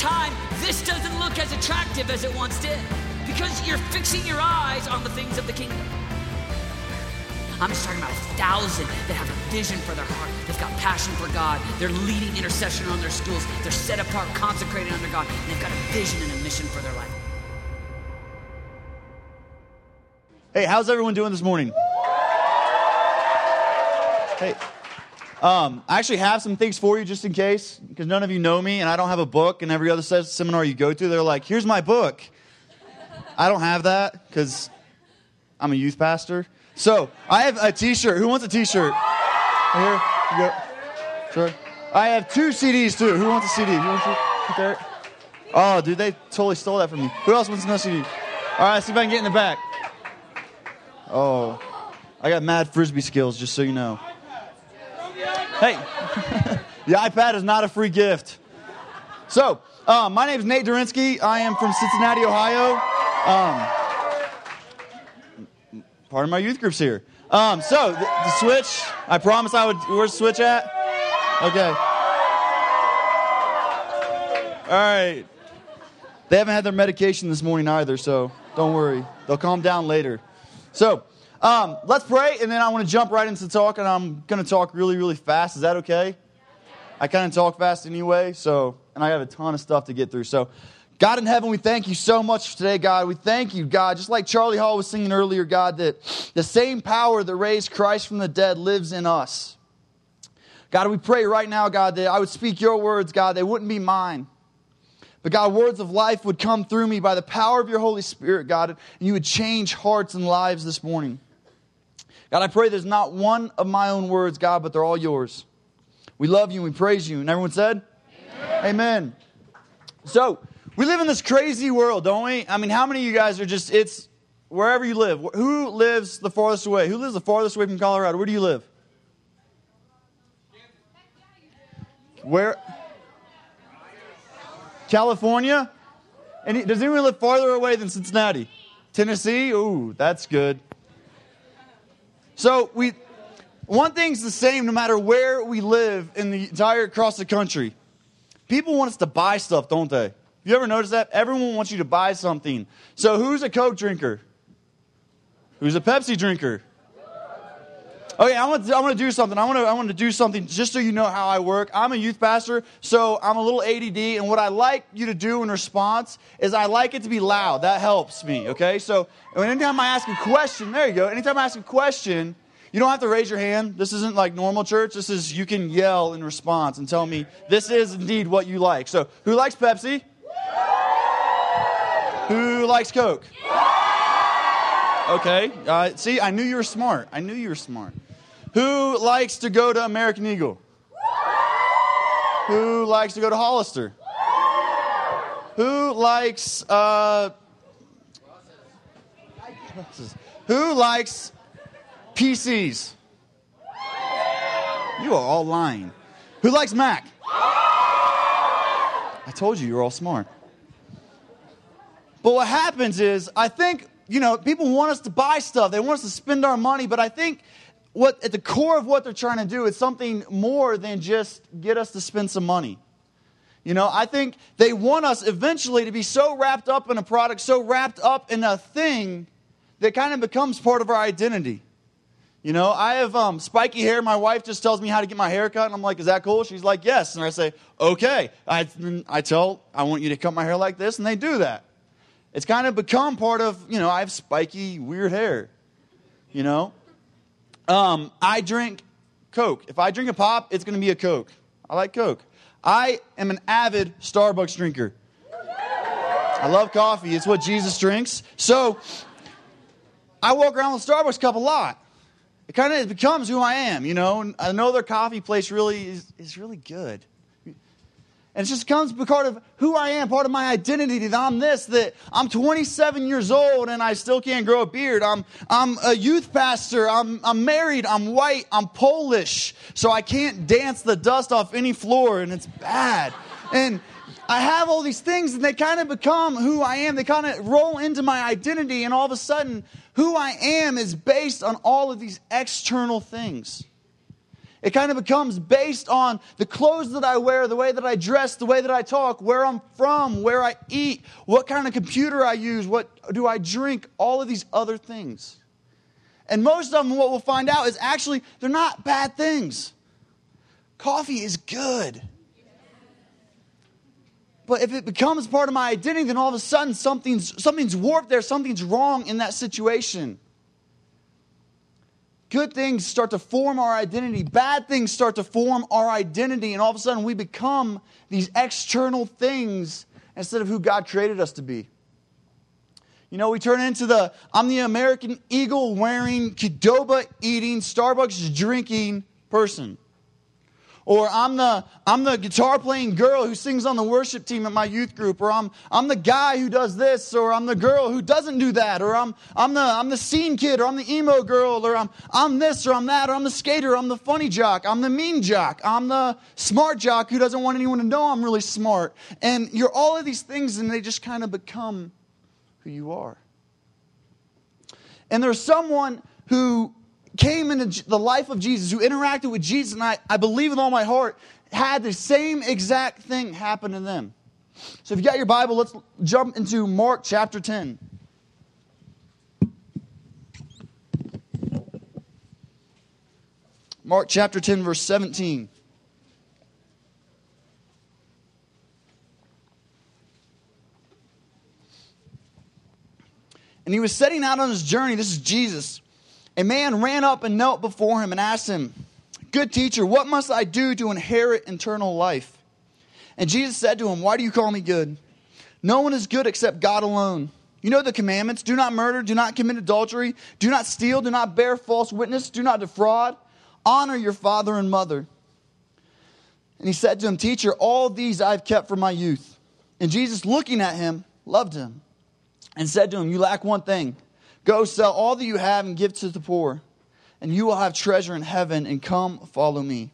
time, this doesn't look as attractive as it once did because you're fixing your eyes on the things of the kingdom. I'm just talking about a thousand that have a vision for their heart. They've got passion for God. They're leading intercession on their schools. They're set apart, consecrated under God. And they've got a vision and a mission for their life. Hey, how's everyone doing this morning? Hey, um, I actually have some things for you just in case, because none of you know me and I don't have a book. And every other seminar you go to, they're like, here's my book. I don't have that because I'm a youth pastor. So I have a T-shirt. Who wants a T-shirt? Here, you go. Sure. I have two CDs too. Who wants a CD? You want a? Oh, dude, they totally stole that from me. Who else wants no CD? All right, see if I can get in the back. Oh, I got mad frisbee skills, just so you know. Hey, the iPad is not a free gift. So, um, my name is Nate Durinsky. I am from Cincinnati, Ohio. Um, part of my youth groups here. Um, so, the, the, switch, I promise I would. Where's switch at? Okay. All right. They haven't had their medication this morning either, so don't worry. They'll calm down later. So, um, let's pray, and then I want to jump right into talk, and I'm going to talk really, really fast. Is that okay? I kind of talk fast anyway, so, and I have a ton of stuff to get through. So, God in heaven, we thank you so much for today, God. We thank you, God, just like Charlie Hall was singing earlier, God, that the same power that raised Christ from the dead lives in us. God, we pray right now, God, that I would speak your words, God, they wouldn't be mine. But God, words of life would come through me by the power of your Holy Spirit, God, and you would change hearts and lives this morning. God, I pray there's not one of my own words, God, but they're all yours. We love you and we praise you. And everyone said, Amen. Amen. So, we live in this crazy world, don't we? I mean, how many of you guys are just, it's wherever you live. Who lives the farthest away? Who lives the farthest away from Colorado? Where do you live? Where? California? And does anyone live farther away than Cincinnati? Tennessee? Ooh, that's good. So we, one thing's the same no matter where we live in the entire across the country. People want us to buy stuff, don't they? You ever notice that? Everyone wants you to buy something. So who's a Coke drinker? Who's a Pepsi drinker? Okay, I want to, I want to do something. I want to, I want to do something just so you know how I work. I'm a youth pastor, so I'm a little ADD, and what I like you to do in response is I like it to be loud. That helps me, okay? So anytime I ask a question, there you go. Anytime I ask a question, you don't have to raise your hand. This isn't like normal church. This is you can yell in response and tell me this is indeed what you like. So who likes Pepsi? Who likes Coke? Okay. Uh, see, I knew you were smart. I knew you were smart. Who likes to go to American Eagle? Who likes to go to Hollister? Who likes uh, who likes PCs? You are all lying. Who likes Mac? I told you you're all smart. But what happens is, I think, you know, people want us to buy stuff. They want us to spend our money, but I think what at the core of what they're trying to do is something more than just get us to spend some money. You know, I think they want us eventually to be so wrapped up in a product, so wrapped up in a thing that kind of becomes part of our identity. You know, I have um, spiky hair. My wife just tells me how to get my hair cut, and I'm like, "Is that cool?" She's like, "Yes," and I say, "Okay." I, I tell, "I want you to cut my hair like this," and they do that. It's kind of become part of, you know, I have spiky, weird hair. You know? Um, I drink Coke. If I drink a pop, it's going to be a Coke. I like Coke. I am an avid Starbucks drinker. I love coffee. It's what Jesus drinks. So I walk around with Starbucks cup a lot. It kind of becomes who I am, you know. I know their coffee place really is, is really good. And it just comes part of who I am, part of my identity that I'm this, that I'm 27 years old and I still can't grow a beard. I'm, I'm a youth pastor. I'm, I'm married. I'm white. I'm Polish. So I can't dance the dust off any floor and it's bad. And I have all these things and they kind of become who I am. They kind of roll into my identity and all of a sudden who I am is based on all of these external things. It kind of becomes based on the clothes that I wear, the way that I dress, the way that I talk, where I'm from, where I eat, what kind of computer I use, what do I drink, all of these other things. And most of them, what we'll find out is actually they're not bad things. Coffee is good. But if it becomes part of my identity, then all of a sudden something's, something's warped there, something's wrong in that situation. Good things start to form our identity. Bad things start to form our identity. And all of a sudden, we become these external things instead of who God created us to be. You know, we turn into the I'm the American Eagle wearing, Qdoba eating, Starbucks drinking person. Or I'm the, I'm the guitar playing girl who sings on the worship team at my youth group. Or I'm, I'm the guy who does this. Or I'm the girl who doesn't do that. Or I'm, I'm, the, I'm the scene kid. Or I'm the emo girl. Or I'm, I'm this or I'm that. Or I'm the skater. Or I'm the funny jock. I'm the mean jock. I'm the smart jock who doesn't want anyone to know I'm really smart. And you're all of these things and they just kind of become who you are. And there's someone who came into the life of Jesus, who interacted with Jesus, and I, I believe with all my heart, had the same exact thing happen to them. So if you got your Bible, let's jump into Mark chapter 10. Mark chapter 10, verse 17. And he was setting out on his journey. This is Jesus a man ran up and knelt before him and asked him, Good teacher, what must I do to inherit eternal life? And Jesus said to him, Why do you call me good? No one is good except God alone. You know the commandments do not murder, do not commit adultery, do not steal, do not bear false witness, do not defraud, honor your father and mother. And he said to him, Teacher, all these I've kept from my youth. And Jesus, looking at him, loved him and said to him, You lack one thing. Go sell all that you have and give to the poor, and you will have treasure in heaven, and come follow me.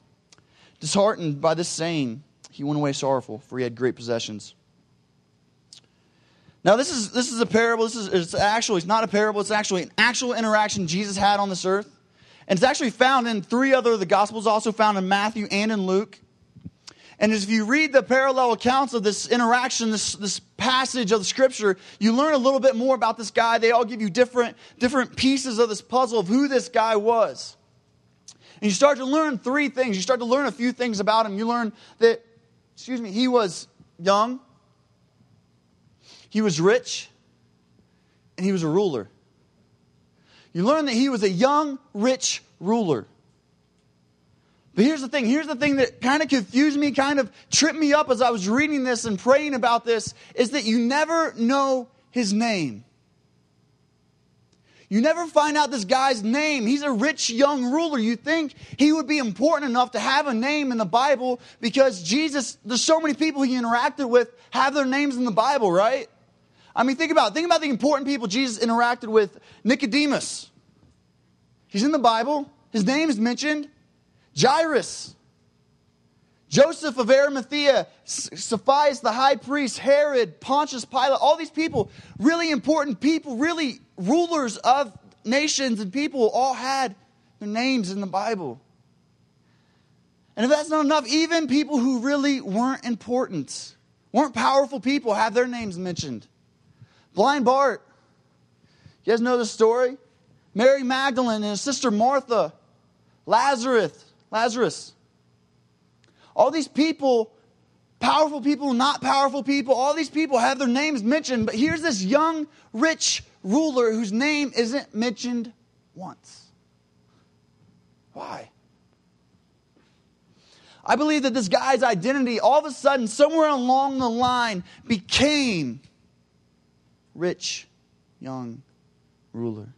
Disheartened by this saying, he went away sorrowful, for he had great possessions. Now, this is, this is a parable. This is it's actually, it's not a parable, it's actually an actual interaction Jesus had on this earth. And it's actually found in three other of the Gospels, also found in Matthew and in Luke. And if you read the parallel accounts of this interaction, this, this passage of the scripture, you learn a little bit more about this guy. They all give you different, different pieces of this puzzle of who this guy was. And you start to learn three things. You start to learn a few things about him. You learn that, excuse me, he was young, he was rich, and he was a ruler. You learn that he was a young, rich ruler. But here's the thing here's the thing that kind of confused me, kind of tripped me up as I was reading this and praying about this is that you never know his name. You never find out this guy's name. He's a rich young ruler. You think he would be important enough to have a name in the Bible because Jesus, there's so many people he interacted with have their names in the Bible, right? I mean, think about it. think about the important people Jesus interacted with. Nicodemus. He's in the Bible. His name is mentioned. Jairus, Joseph of Arimathea, Caiaphas the high priest, Herod, Pontius Pilate, all these people, really important people, really rulers of nations and people, all had their names in the Bible. And if that's not enough, even people who really weren't important, weren't powerful people, have their names mentioned. Blind Bart. You guys know the story? Mary Magdalene and his sister Martha, Lazarus, Lazarus. All these people, powerful people, not powerful people, all these people have their names mentioned, but here's this young, rich ruler whose name isn't mentioned once. Why? I believe that this guy's identity, all of a sudden, somewhere along the line, became rich, young ruler.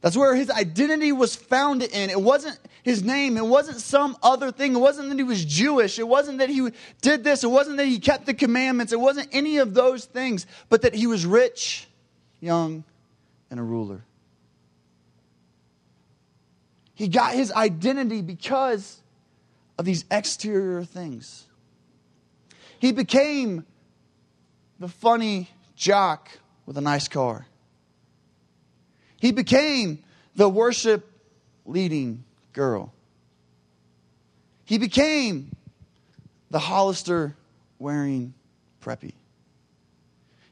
That's where his identity was founded in. It wasn't his name. It wasn't some other thing. It wasn't that he was Jewish. It wasn't that he did this. It wasn't that he kept the commandments. It wasn't any of those things, but that he was rich, young, and a ruler. He got his identity because of these exterior things. He became the funny jock with a nice car. He became the worship leading girl. He became the Hollister wearing preppy.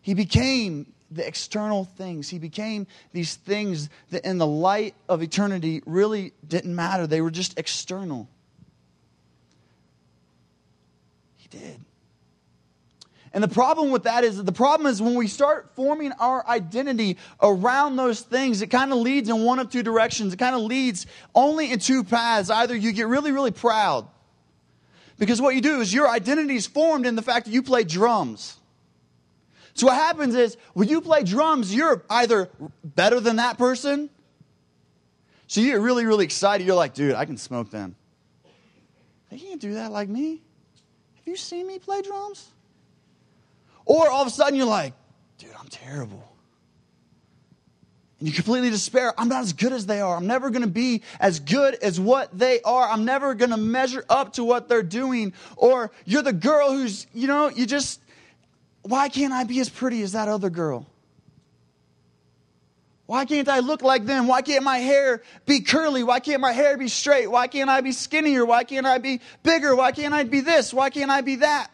He became the external things. He became these things that, in the light of eternity, really didn't matter. They were just external. He did. And the problem with that is that the problem is when we start forming our identity around those things, it kind of leads in one of two directions. It kind of leads only in two paths. Either you get really, really proud. Because what you do is your identity is formed in the fact that you play drums. So what happens is when you play drums, you're either better than that person. So you get really, really excited. You're like, dude, I can smoke them. They can't do that like me. Have you seen me play drums? Or all of a sudden you're like, dude, I'm terrible. And you completely despair. I'm not as good as they are. I'm never going to be as good as what they are. I'm never going to measure up to what they're doing. Or you're the girl who's, you know, you just, why can't I be as pretty as that other girl? Why can't I look like them? Why can't my hair be curly? Why can't my hair be straight? Why can't I be skinnier? Why can't I be bigger? Why can't I be this? Why can't I be that?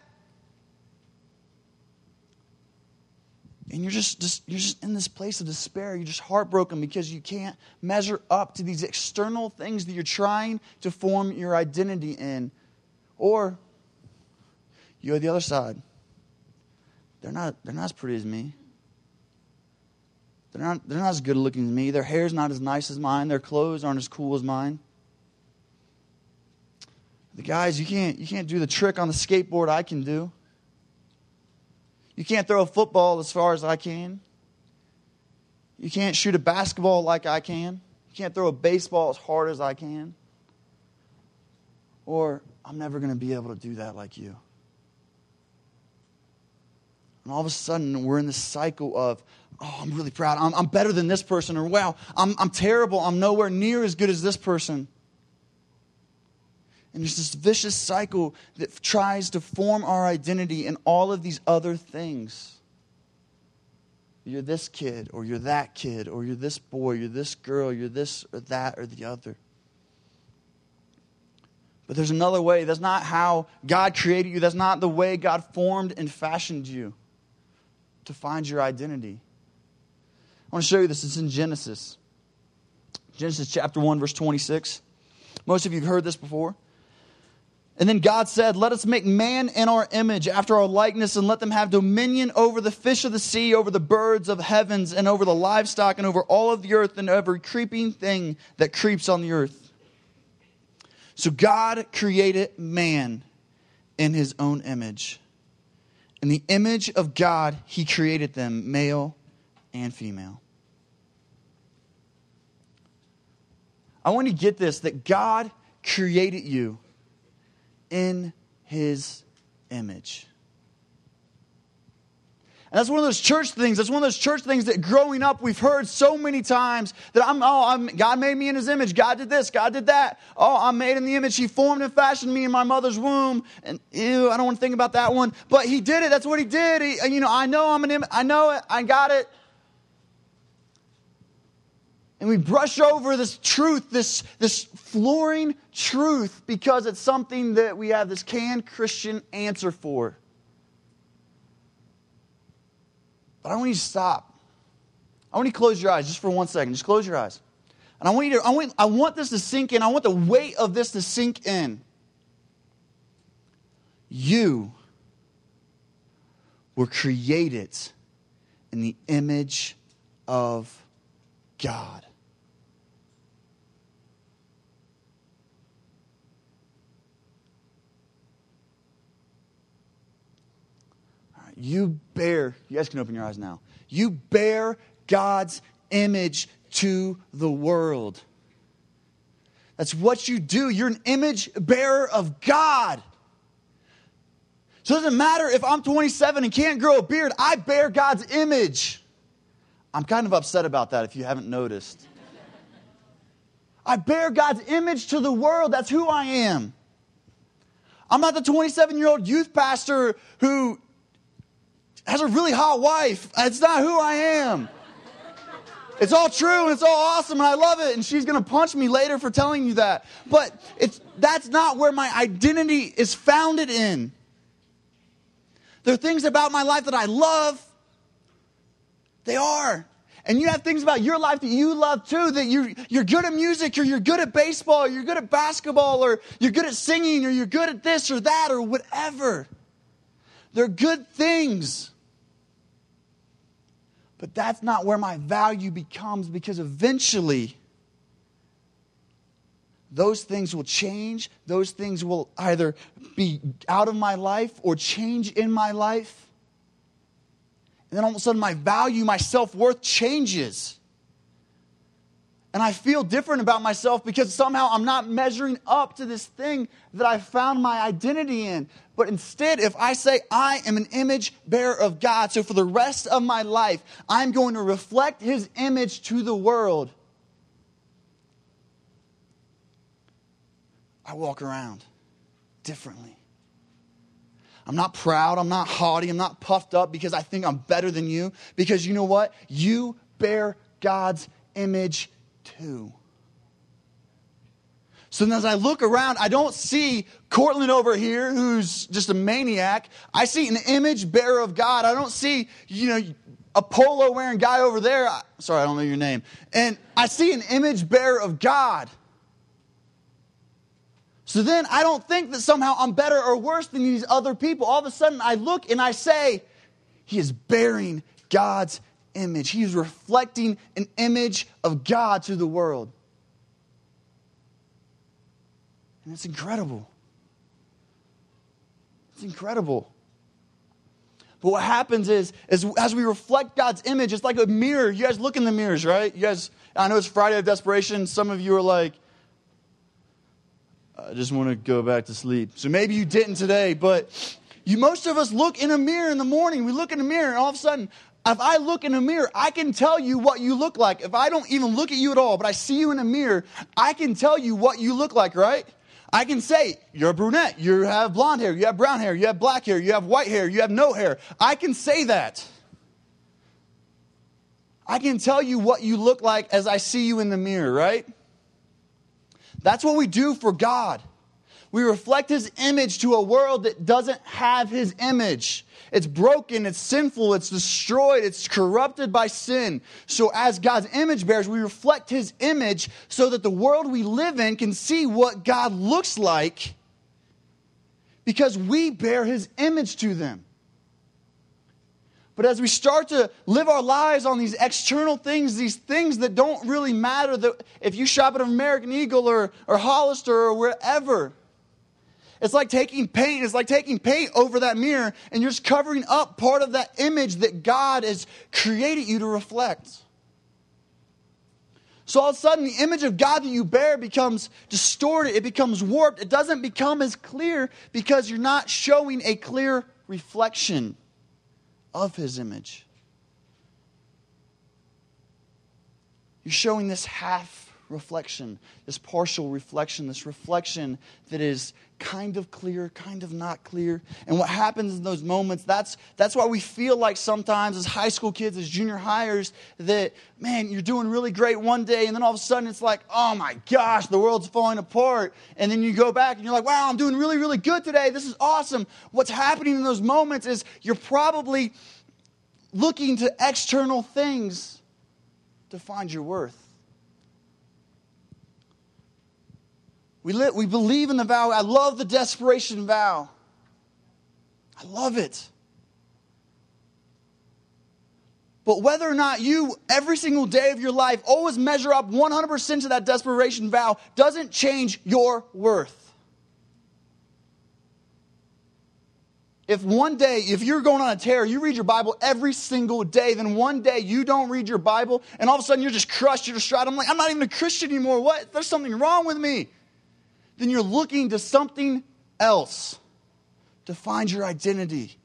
And you're just, just you're just in this place of despair. You're just heartbroken because you can't measure up to these external things that you're trying to form your identity in. Or you're the other side. They're not they're not as pretty as me. They're not they're not as good looking as me. Their hair's not as nice as mine. Their clothes aren't as cool as mine. The guys you can't you can't do the trick on the skateboard i can do you can't throw a football as far as I can. You can't shoot a basketball like I can. You can't throw a baseball as hard as I can. Or I'm never going to be able to do that like you. And all of a sudden, we're in this cycle of, oh, I'm really proud. I'm, I'm better than this person. Or, wow, I'm, I'm terrible. I'm nowhere near as good as this person. And there's this vicious cycle that tries to form our identity in all of these other things. You're this kid, or you're that kid, or you're this boy, you're this girl, you're this or that or the other. But there's another way. That's not how God created you. That's not the way God formed and fashioned you to find your identity. I want to show you this. It's in Genesis. Genesis chapter 1, verse 26. Most of you have heard this before. And then God said, Let us make man in our image, after our likeness, and let them have dominion over the fish of the sea, over the birds of heavens, and over the livestock, and over all of the earth, and every creeping thing that creeps on the earth. So God created man in his own image. In the image of God, he created them, male and female. I want you to get this that God created you in his image. And that's one of those church things. That's one of those church things that growing up we've heard so many times that I'm, oh, I'm, God made me in his image. God did this. God did that. Oh, I'm made in the image. He formed and fashioned me in my mother's womb. And ew, I don't want to think about that one. But he did it. That's what he did. He, you know, I know I'm an image. I know it. I got it. And we brush over this truth, this, this flooring truth, because it's something that we have this canned Christian answer for. But I want you to stop. I want you to close your eyes just for one second. Just close your eyes. And I want you to, I want, I want this to sink in. I want the weight of this to sink in. You were created in the image of God. You bear, you guys can open your eyes now. You bear God's image to the world. That's what you do. You're an image bearer of God. So it doesn't matter if I'm 27 and can't grow a beard, I bear God's image. I'm kind of upset about that if you haven't noticed. I bear God's image to the world. That's who I am. I'm not the 27 year old youth pastor who has a really hot wife. It's not who I am. It's all true and it's all awesome and I love it and she's going to punch me later for telling you that. But it's that's not where my identity is founded in. There are things about my life that I love. They are. And you have things about your life that you love too, that you're, you're good at music or you're good at baseball or you're good at basketball or you're good at singing or you're good at this or that or whatever. They're good things. But that's not where my value becomes because eventually those things will change. Those things will either be out of my life or change in my life. And then all of a sudden, my value, my self worth changes. And I feel different about myself because somehow I'm not measuring up to this thing that I found my identity in. But instead, if I say I am an image bearer of God, so for the rest of my life, I'm going to reflect his image to the world, I walk around differently. I'm not proud. I'm not haughty. I'm not puffed up because I think I'm better than you. Because you know what? You bear God's image too. So then as I look around, I don't see Cortland over here who's just a maniac. I see an image bearer of God. I don't see, you know, a polo wearing guy over there. Sorry, I don't know your name. And I see an image bearer of God. So then I don't think that somehow I'm better or worse than these other people. All of a sudden I look and I say, He is bearing God's image. He is reflecting an image of God to the world. And it's incredible. It's incredible. But what happens is, is as we reflect God's image, it's like a mirror. You guys look in the mirrors, right? You guys, I know it's Friday of Desperation. Some of you are like, I just want to go back to sleep. So maybe you didn't today, but you, most of us look in a mirror in the morning. We look in a mirror, and all of a sudden, if I look in a mirror, I can tell you what you look like. If I don't even look at you at all, but I see you in a mirror, I can tell you what you look like, right? I can say, you're a brunette, you have blonde hair, you have brown hair, you have black hair, you have white hair, you have no hair. I can say that. I can tell you what you look like as I see you in the mirror, right? That's what we do for God. We reflect His image to a world that doesn't have His image. It's broken, it's sinful, it's destroyed, it's corrupted by sin. So, as God's image bearers, we reflect His image so that the world we live in can see what God looks like because we bear His image to them. But as we start to live our lives on these external things, these things that don't really matter, that if you shop at American Eagle or, or Hollister or wherever, it's like taking paint, it's like taking paint over that mirror and you're just covering up part of that image that God has created you to reflect. So all of a sudden, the image of God that you bear becomes distorted, it becomes warped, it doesn't become as clear because you're not showing a clear reflection of his image. You're showing this half reflection, this partial reflection, this reflection that is kind of clear, kind of not clear. And what happens in those moments, that's, that's why we feel like sometimes as high school kids, as junior hires, that, man, you're doing really great one day, and then all of a sudden it's like, oh my gosh, the world's falling apart. And then you go back and you're like, wow, I'm doing really, really good today. This is awesome. What's happening in those moments is you're probably looking to external things to find your worth. We, live, we believe in the vow. I love the desperation vow. I love it. But whether or not you, every single day of your life, always measure up 100% to that desperation vow doesn't change your worth. If one day, if you're going on a tear, you read your Bible every single day, then one day you don't read your Bible and all of a sudden you're just crushed, you're distraught. I'm like, I'm not even a Christian anymore. What? There's something wrong with me then you're looking to something else to find your identity.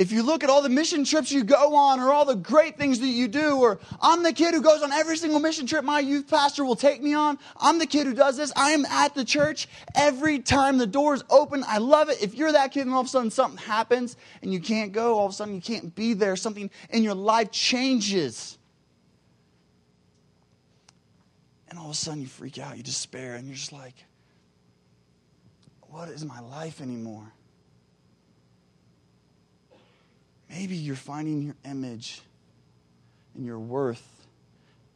if you look at all the mission trips you go on or all the great things that you do, or I'm the kid who goes on every single mission trip my youth pastor will take me on, I'm the kid who does this, I am at the church every time the doors open. I love it. If you're that kid and all of a sudden something happens and you can't go, all of a sudden you can't be there, something in your life changes. And all of a sudden you freak out, you despair, and you're just like, what is my life anymore? Maybe you're finding your image and your worth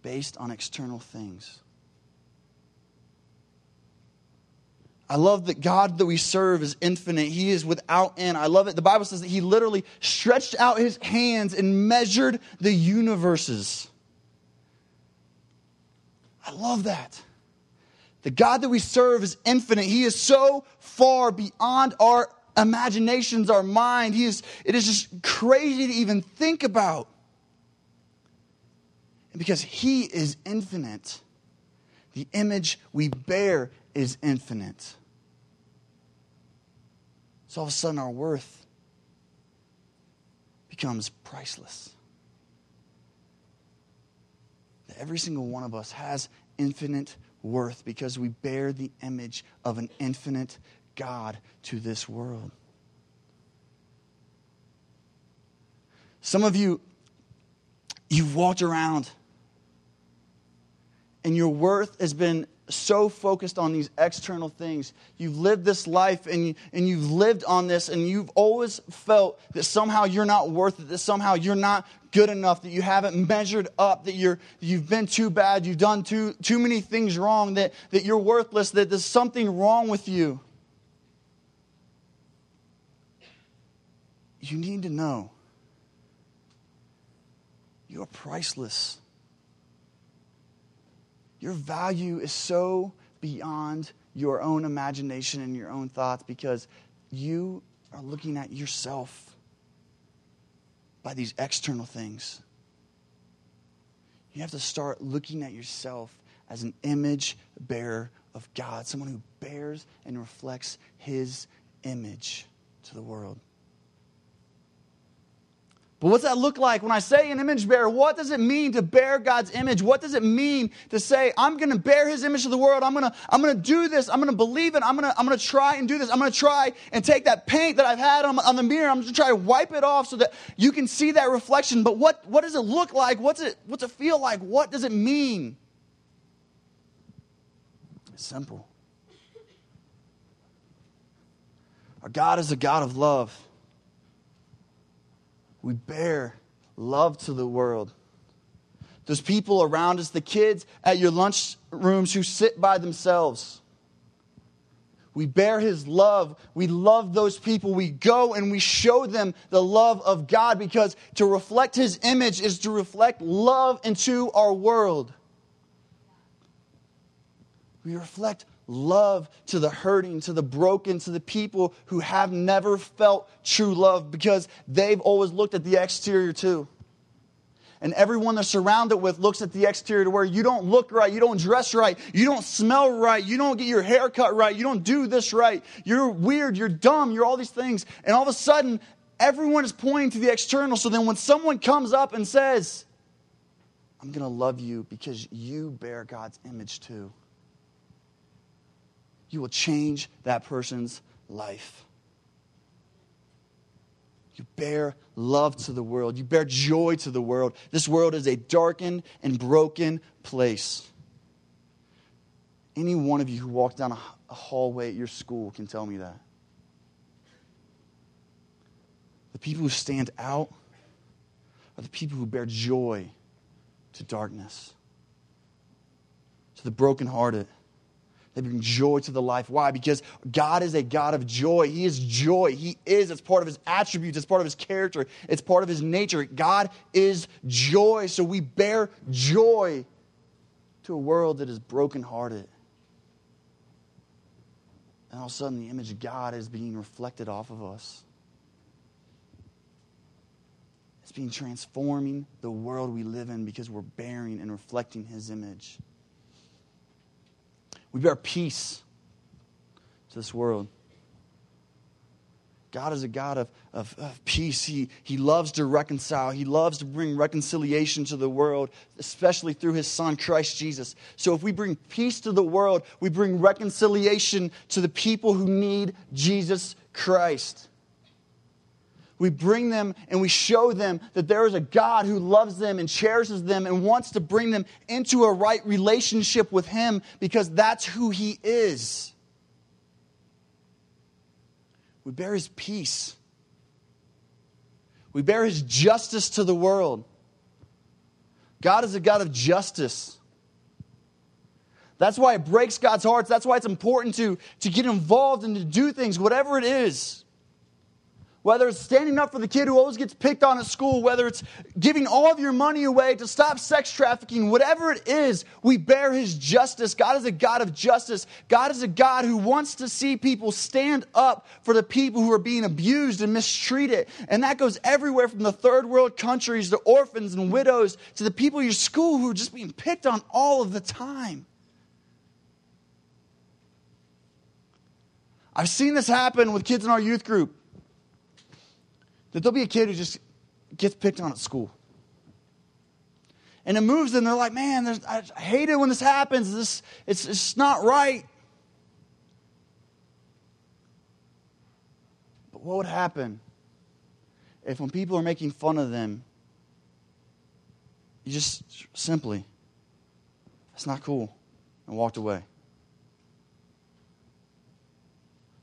based on external things. I love that God that we serve is infinite. He is without end. I love it. The Bible says that He literally stretched out His hands and measured the universes. I love that. The God that we serve is infinite. He is so far beyond our imaginations, our mind. He is, it is just crazy to even think about. And because He is infinite, the image we bear is infinite. So all of a sudden, our worth becomes priceless. Every single one of us has infinite worth because we bear the image of an infinite God to this world. Some of you, you've walked around and your worth has been so focused on these external things. You've lived this life and, you, and you've lived on this, and you've always felt that somehow you're not worth it, that somehow you're not good enough, that you haven't measured up, that you're, you've been too bad, you've done too, too many things wrong, that, that you're worthless, that there's something wrong with you. You need to know you're priceless. Your value is so beyond your own imagination and your own thoughts because you are looking at yourself by these external things. You have to start looking at yourself as an image bearer of God, someone who bears and reflects his image to the world. But what's that look like? When I say an image bearer, what does it mean to bear God's image? What does it mean to say, I'm going to bear his image to the world? I'm going to, I'm going to do this. I'm going to believe it. I'm going to, I'm going to try and do this. I'm going to try and take that paint that I've had on, on the mirror. I'm going to try to wipe it off so that you can see that reflection. But what, what does it look like? What's it, what's it feel like? What does it mean? It's simple. Our God is a God of love we bear love to the world. Those people around us, the kids at your lunch rooms who sit by themselves. We bear his love. We love those people. We go and we show them the love of God because to reflect his image is to reflect love into our world. We reflect love to the hurting, to the broken, to the people who have never felt true love because they've always looked at the exterior too. And everyone they're surrounded with looks at the exterior to where you don't look right, you don't dress right, you don't smell right, you don't get your hair cut right, you don't do this right, you're weird, you're dumb, you're all these things. And all of a sudden, everyone is pointing to the external. So then when someone comes up and says, I'm going to love you because you bear God's image too you will change that person's life. You bear love to the world. You bear joy to the world. This world is a darkened and broken place. Any one of you who walks down a hallway at your school can tell me that. The people who stand out are the people who bear joy to darkness, to the brokenhearted. They bring joy to the life. Why? Because God is a God of joy. He is joy. He is. It's part of his attributes. It's part of his character. It's part of his nature. God is joy. So we bear joy to a world that is brokenhearted. And all of a sudden, the image of God is being reflected off of us. It's being transforming the world we live in because we're bearing and reflecting his image. We bear peace to this world. God is a God of, of, of, peace. He, he loves to reconcile. He loves to bring reconciliation to the world, especially through his son, Christ Jesus. So if we bring peace to the world, we bring reconciliation to the people who need Jesus Christ. We bring them and we show them that there is a God who loves them and cherishes them and wants to bring them into a right relationship with him because that's who he is. We bear his peace. We bear his justice to the world. God is a God of justice. That's why it breaks God's heart. That's why it's important to, to get involved and to do things, whatever it is. Whether it's standing up for the kid who always gets picked on at school, whether it's giving all of your money away to stop sex trafficking, whatever it is, we bear his justice. God is a God of justice. God is a God who wants to see people stand up for the people who are being abused and mistreated. And that goes everywhere from the third world countries to orphans and widows to the people in your school who are just being picked on all of the time. I've seen this happen with kids in our youth group that there'll be a kid who just gets picked on at school. And it moves them. They're like, man, I hate it when this happens. This, it's, it's not right. But what would happen if, when people are making fun of them, you just simply, that's not cool, and walked away?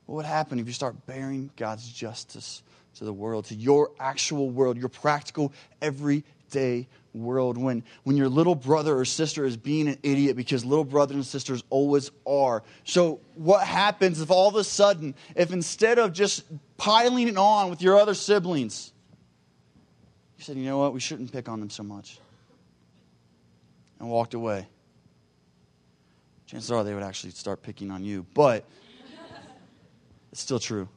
What would happen if you start bearing God's justice to the world, to your actual world, your practical, everyday world. When, when your little brother or sister is being an idiot because little brothers and sisters always are. So, what happens if all of a sudden, if instead of just piling it on with your other siblings, you said, you know what, we shouldn't pick on them so much, and walked away? Chances are they would actually start picking on you, but it's still true.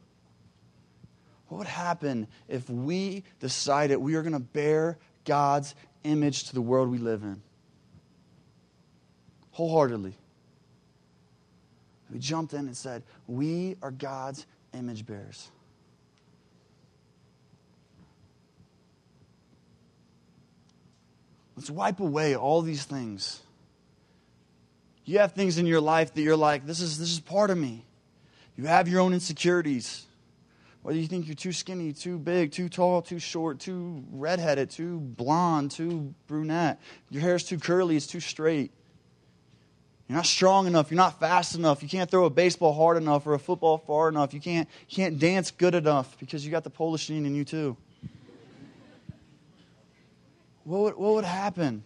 What would happen if we decided we are going to bear God's image to the world we live in? Wholeheartedly. We jumped in and said, We are God's image bearers. Let's wipe away all these things. You have things in your life that you're like, this is, this is part of me. You have your own insecurities. Whether you think you're too skinny, too big, too tall, too short, too redheaded, too blonde, too brunette, your hair's too curly, it's too straight. You're not strong enough. You're not fast enough. You can't throw a baseball hard enough or a football far enough. You can't, you can't dance good enough because you got the Polish gene in you, too. What would, what would happen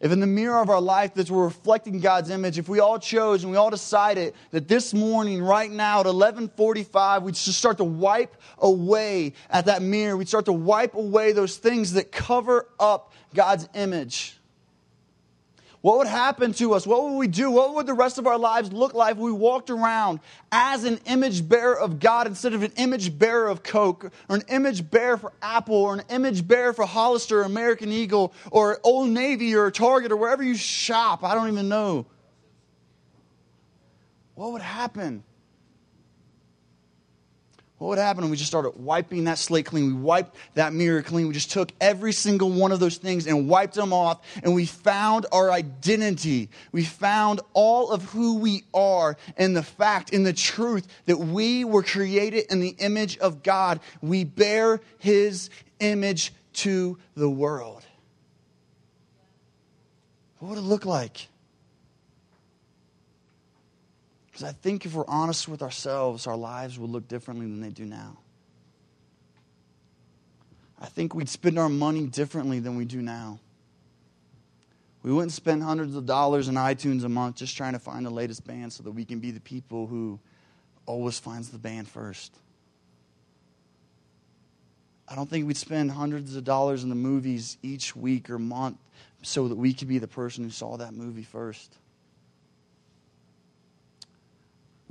if in the mirror of our life that we're reflecting God's image, if we all chose and we all decided that this morning, right now at 1145, we'd just start to wipe away at that mirror. We'd start to wipe away those things that cover up God's image. What would happen to us? What would we do? What would the rest of our lives look like if we walked around as an image bearer of God instead of an image bearer of Coke, or an image bearer for Apple, or an image bearer for Hollister, or American Eagle, or Old Navy, or Target, or wherever you shop? I don't even know. What would happen? What would happen if we just started wiping that slate clean? We wiped that mirror clean. We just took every single one of those things and wiped them off, and we found our identity. We found all of who we are in the fact, in the truth that we were created in the image of God. We bear His image to the world. What would it look like? Because I think if we're honest with ourselves, our lives would look differently than they do now. I think we'd spend our money differently than we do now. We wouldn't spend hundreds of dollars in iTunes a month just trying to find the latest band so that we can be the people who always finds the band first. I don't think we'd spend hundreds of dollars in the movies each week or month so that we could be the person who saw that movie first.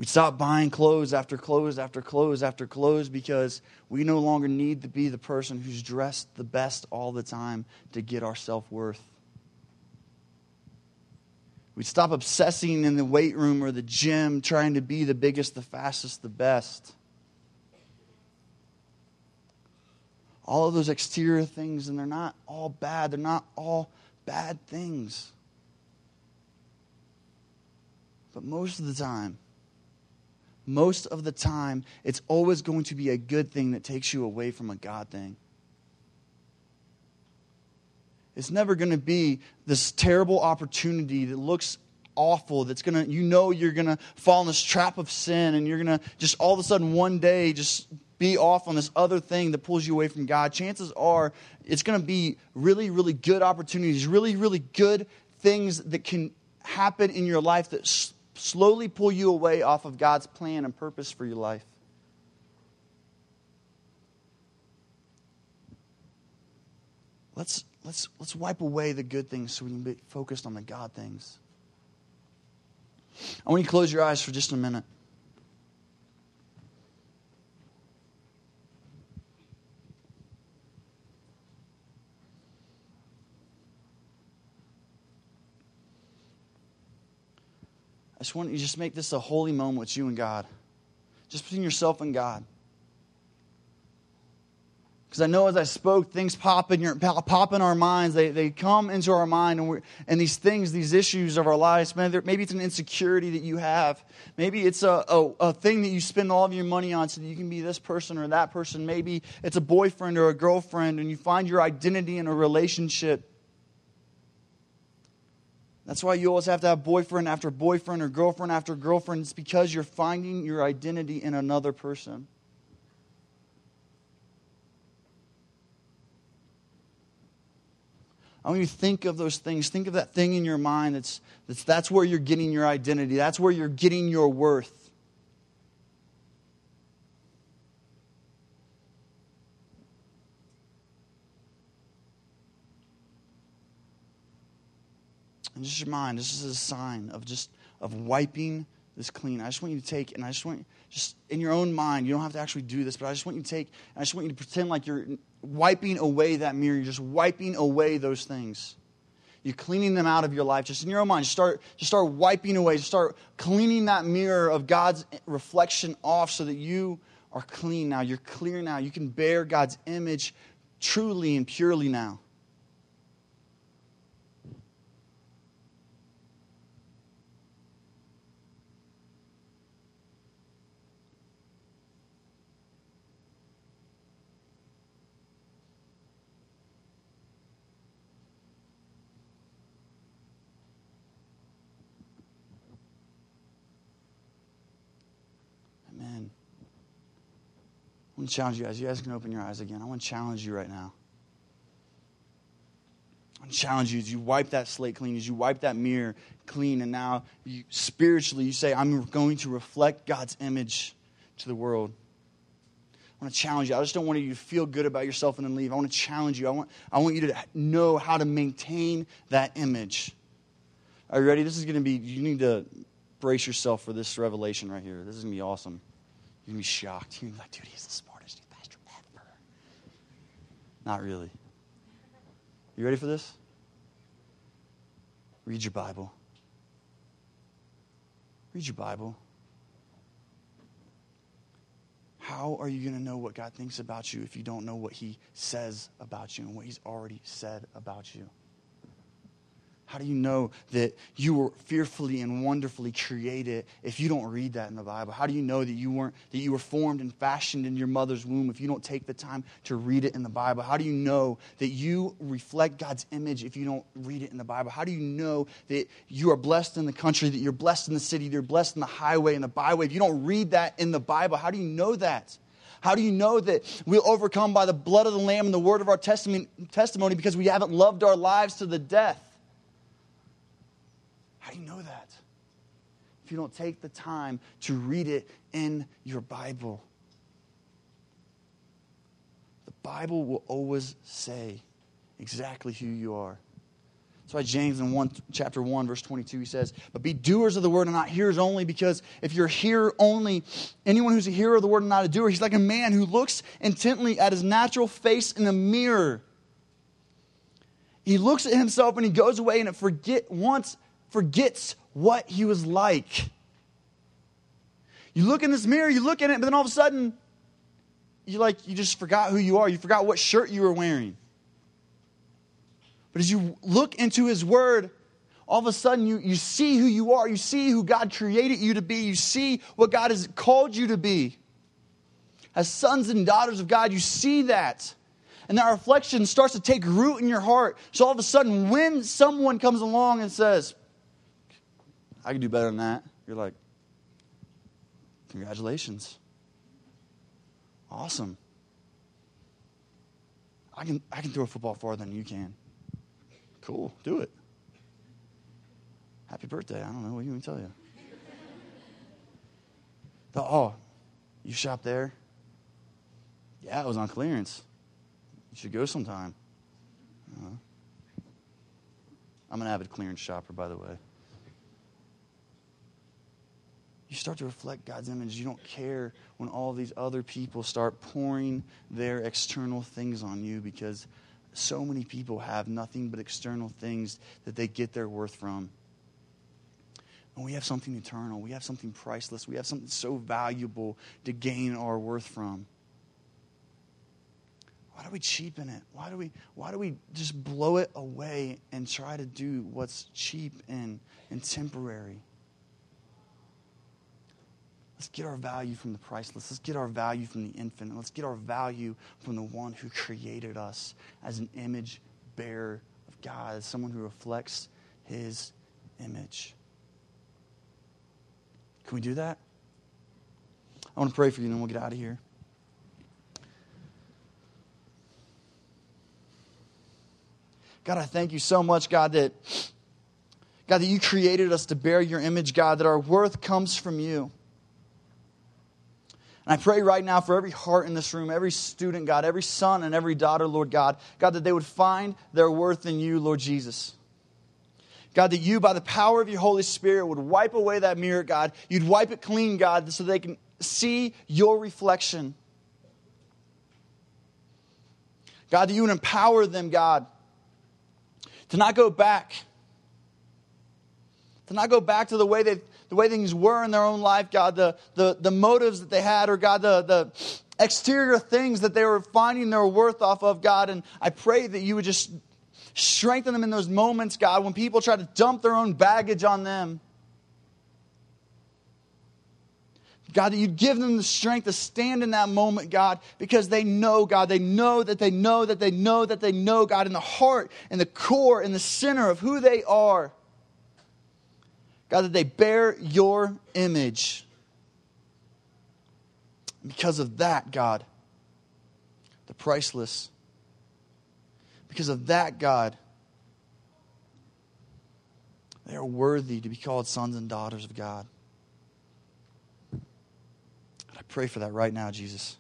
We stop buying clothes after clothes after clothes after clothes because we no longer need to be the person who's dressed the best all the time to get our self worth. We'd stop obsessing in the weight room or the gym trying to be the biggest, the fastest, the best. all of those exterior things, and they're not all bad. They're not all bad things. But most of the time, most of the time, it's always going to be a good thing that takes you away from a God thing. It's never going to be this terrible opportunity that looks awful that's going to you know you're going to fall in this trap of sin and you're going to just all of a sudden one day just be off on this other thing that pulls you away from God. Chances are it's going to be really really good opportunities, really really good things that can happen in your life that slowly pull you away off of God's plan and purpose for your life. Let's, let's, let's wipe away the good things so we can be focused on the God things. I want you to close your eyes for just a minute. Just want you to just make this a holy moment with you and God. Just between yourself and God. Because I know as I spoke, things pop in, your, pop in our minds. They, they come into our mind, and, we're, and these things, these issues of our lives, maybe it's an insecurity that you have. Maybe it's a, a, a thing that you spend all of your money on so that you can be this person or that person. Maybe it's a boyfriend or a girlfriend, and you find your identity in a relationship. That's why you always have to have boyfriend after boyfriend or girlfriend after girlfriend. It's because you're finding your identity in another person. I want you to think of those things. Think of that thing in your mind that's, that's, that's where you're getting your identity, that's where you're getting your worth. Just your mind, this is a sign of just of wiping this clean. I just want you to take, and I just want just in your own mind, you don't have to actually do this, but I just want you to take, I just want you to pretend like you're wiping away that mirror. You're just wiping away those things. You're cleaning them out of your life. Just in your own mind, just start, just start wiping away. Just start cleaning that mirror of God's reflection off so that you are clean now. You're clear now. You can bear God's image truly and purely now. Amen. I want to challenge you guys. You guys can open your eyes again. I want to challenge you right now. I want to challenge you as you wipe that slate clean, as you wipe that mirror clean, and now you, spiritually you say, I'm going to reflect God's image to the world. I want to challenge you. I just don't want you to feel good about yourself and then leave. I want to challenge you. I want, I want you to know how to maintain that image. Are you ready? This is going to be, you need to brace yourself for this revelation right here. This is going to be awesome. You're going to be shocked. You're going to be like, dude, he's the smartest. Not really. You ready for this? Read your Bible. Read your Bible. How are you going to know what God thinks about you if you don't know what He says about you and what He's already said about you? How do you know that you were fearfully and wonderfully created if you don't read that in the Bible? How do you know that you weren't that you were formed and fashioned in your mother's womb if you don't take the time to read it in the Bible? How do you know that you reflect God's image if you don't read it in the Bible? How do you know that you are blessed in the country, that you're blessed in the city, that you're blessed in the highway and the byway? If you don't read that in the Bible, how do you know that? How do you know that we'll overcome by the blood of the Lamb and the word of our testimony, because we haven't loved our lives to the death? How do you know that? If you don't take the time to read it in your Bible. The Bible will always say exactly who you are. That's why James in one, chapter 1, verse 22, he says, But be doers of the word and not hearers only, because if you're a hearer only, anyone who's a hearer of the word and not a doer, he's like a man who looks intently at his natural face in a mirror. He looks at himself and he goes away and it forget once forgets what he was like. You look in this mirror, you look at it, but then all of a sudden, you like you just forgot who you are. You forgot what shirt you were wearing. But as you look into his word, all of a sudden you, you see who you are. You see who God created you to be. You see what God has called you to be. As sons and daughters of God, you see that. And that reflection starts to take root in your heart. So all of a sudden, when someone comes along and says, I can do better than that, you're like, congratulations. Awesome. I can, I can throw a football farther than you can. Cool, do it. Happy birthday. I don't know what you to tell you. oh, you shop there? Yeah, it was on clearance. You should go sometime. Uh, I'm an avid clearance shopper, by the way. You start to reflect God's image. You don't care when all these other people start pouring their external things on you because so many people have nothing but external things that they get their worth from. And we have something eternal. We have something priceless. We have something so valuable to gain our worth from. Why do we cheapen it? Why do we, why do we just blow it away and try to do what's cheap and, and temporary? Let's get our value from the priceless. Let's get our value from the infinite. Let's get our value from the one who created us as an image bearer of God, as someone who reflects his image. Can we do that? I want to pray for you, and then we'll get out of here. God, I thank you so much, God, that God, that you created us to bear your image, God, that our worth comes from you. And I pray right now for every heart in this room, every student, God, every son and every daughter, Lord God, God, that they would find their worth in you, Lord Jesus. God, that you, by the power of your Holy Spirit, would wipe away that mirror, God. You'd wipe it clean, God, so they can see your reflection. God, that you would empower them, God, to not go back, to not go back to the way they the way things were in their own life, God, the, the, the motives that they had, or God, the, the exterior things that they were finding their worth off of, God. And I pray that you would just strengthen them in those moments, God, when people try to dump their own baggage on them. God, that you'd give them the strength to stand in that moment, God, because they know, God, they know that they know that they know that they know, God, in the heart, in the core, in the center of who they are. God, that they bear your image. because of that, God, the priceless, because of that, God, they are worthy to be called sons and daughters of God. And I pray for that right now, Jesus.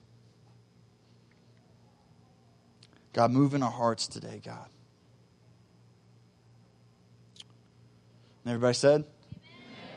God, move in our hearts today, God. And everybody said?